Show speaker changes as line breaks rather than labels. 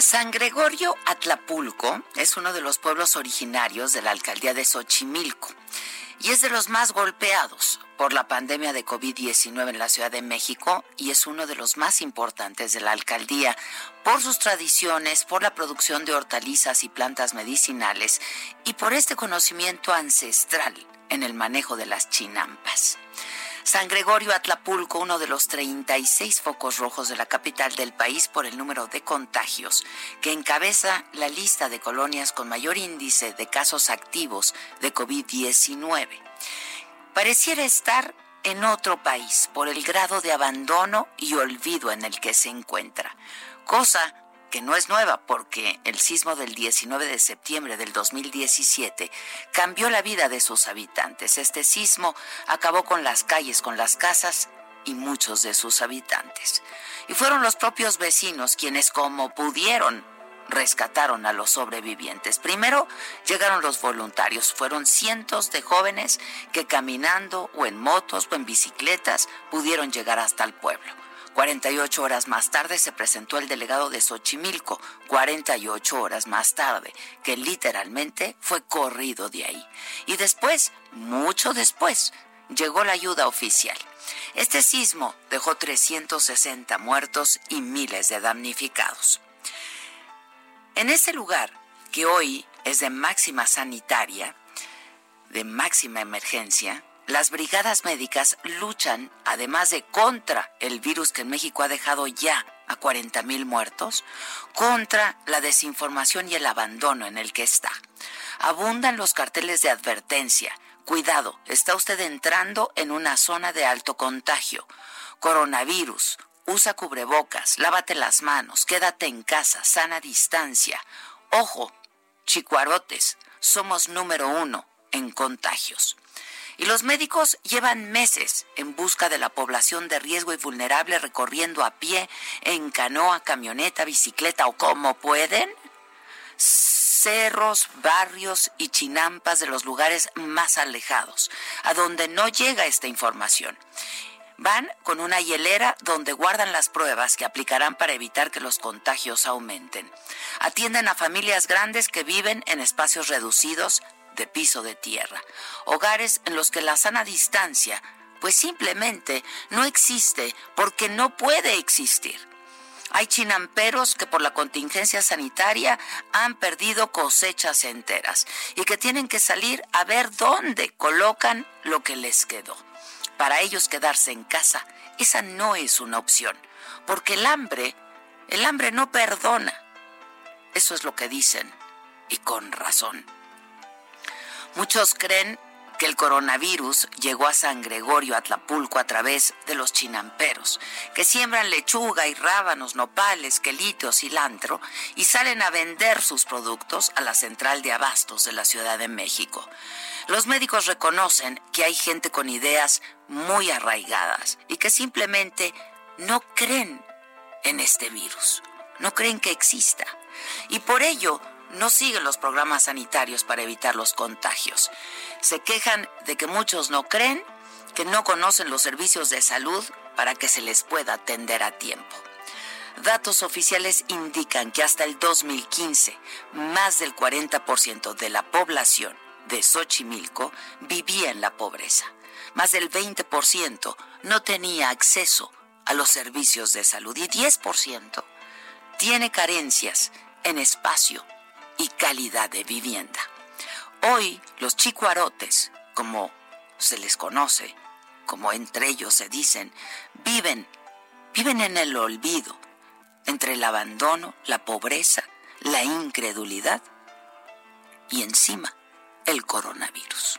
San Gregorio Atlapulco es uno de los pueblos originarios de la alcaldía de Xochimilco y es de los más golpeados por la pandemia de COVID-19 en la Ciudad de México y es uno de los más importantes de la alcaldía por sus tradiciones, por la producción de hortalizas y plantas medicinales y por este conocimiento ancestral en el manejo de las chinampas. San Gregorio Atlapulco, uno de los 36 focos rojos de la capital del país por el número de contagios, que encabeza la lista de colonias con mayor índice de casos activos de COVID-19. Pareciera estar en otro país por el grado de abandono y olvido en el que se encuentra, cosa que no es nueva porque el sismo del 19 de septiembre del 2017 cambió la vida de sus habitantes. Este sismo acabó con las calles, con las casas y muchos de sus habitantes. Y fueron los propios vecinos quienes como pudieron rescataron a los sobrevivientes. Primero llegaron los voluntarios, fueron cientos de jóvenes que caminando o en motos o en bicicletas pudieron llegar hasta el pueblo. 48 horas más tarde se presentó el delegado de Xochimilco, 48 horas más tarde, que literalmente fue corrido de ahí. Y después, mucho después, llegó la ayuda oficial. Este sismo dejó 360 muertos y miles de damnificados. En ese lugar, que hoy es de máxima sanitaria, de máxima emergencia, las brigadas médicas luchan, además de contra el virus que en México ha dejado ya a 40 mil muertos, contra la desinformación y el abandono en el que está. Abundan los carteles de advertencia. Cuidado, está usted entrando en una zona de alto contagio. Coronavirus, usa cubrebocas, lávate las manos, quédate en casa, sana distancia. Ojo, chicuarotes, somos número uno en contagios. Y los médicos llevan meses en busca de la población de riesgo y vulnerable recorriendo a pie, en canoa, camioneta, bicicleta o como pueden cerros, barrios y chinampas de los lugares más alejados, a donde no llega esta información. Van con una hielera donde guardan las pruebas que aplicarán para evitar que los contagios aumenten. Atienden a familias grandes que viven en espacios reducidos de piso de tierra, hogares en los que la sana distancia pues simplemente no existe porque no puede existir. Hay chinamperos que por la contingencia sanitaria han perdido cosechas enteras y que tienen que salir a ver dónde colocan lo que les quedó. Para ellos quedarse en casa, esa no es una opción, porque el hambre, el hambre no perdona. Eso es lo que dicen, y con razón. Muchos creen que el coronavirus llegó a San Gregorio Atlapulco a través de los chinamperos, que siembran lechuga y rábanos, nopales, quelite cilantro y salen a vender sus productos a la central de abastos de la Ciudad de México. Los médicos reconocen que hay gente con ideas muy arraigadas y que simplemente no creen en este virus, no creen que exista. Y por ello no siguen los programas sanitarios para evitar los contagios. Se quejan de que muchos no creen, que no conocen los servicios de salud para que se les pueda atender a tiempo. Datos oficiales indican que hasta el 2015, más del 40% de la población de Xochimilco vivía en la pobreza. Más del 20% no tenía acceso a los servicios de salud y 10% tiene carencias en espacio y calidad de vivienda. Hoy los chicuarotes, como se les conoce, como entre ellos se dicen, viven, viven en el olvido, entre el abandono, la pobreza, la incredulidad y encima el coronavirus.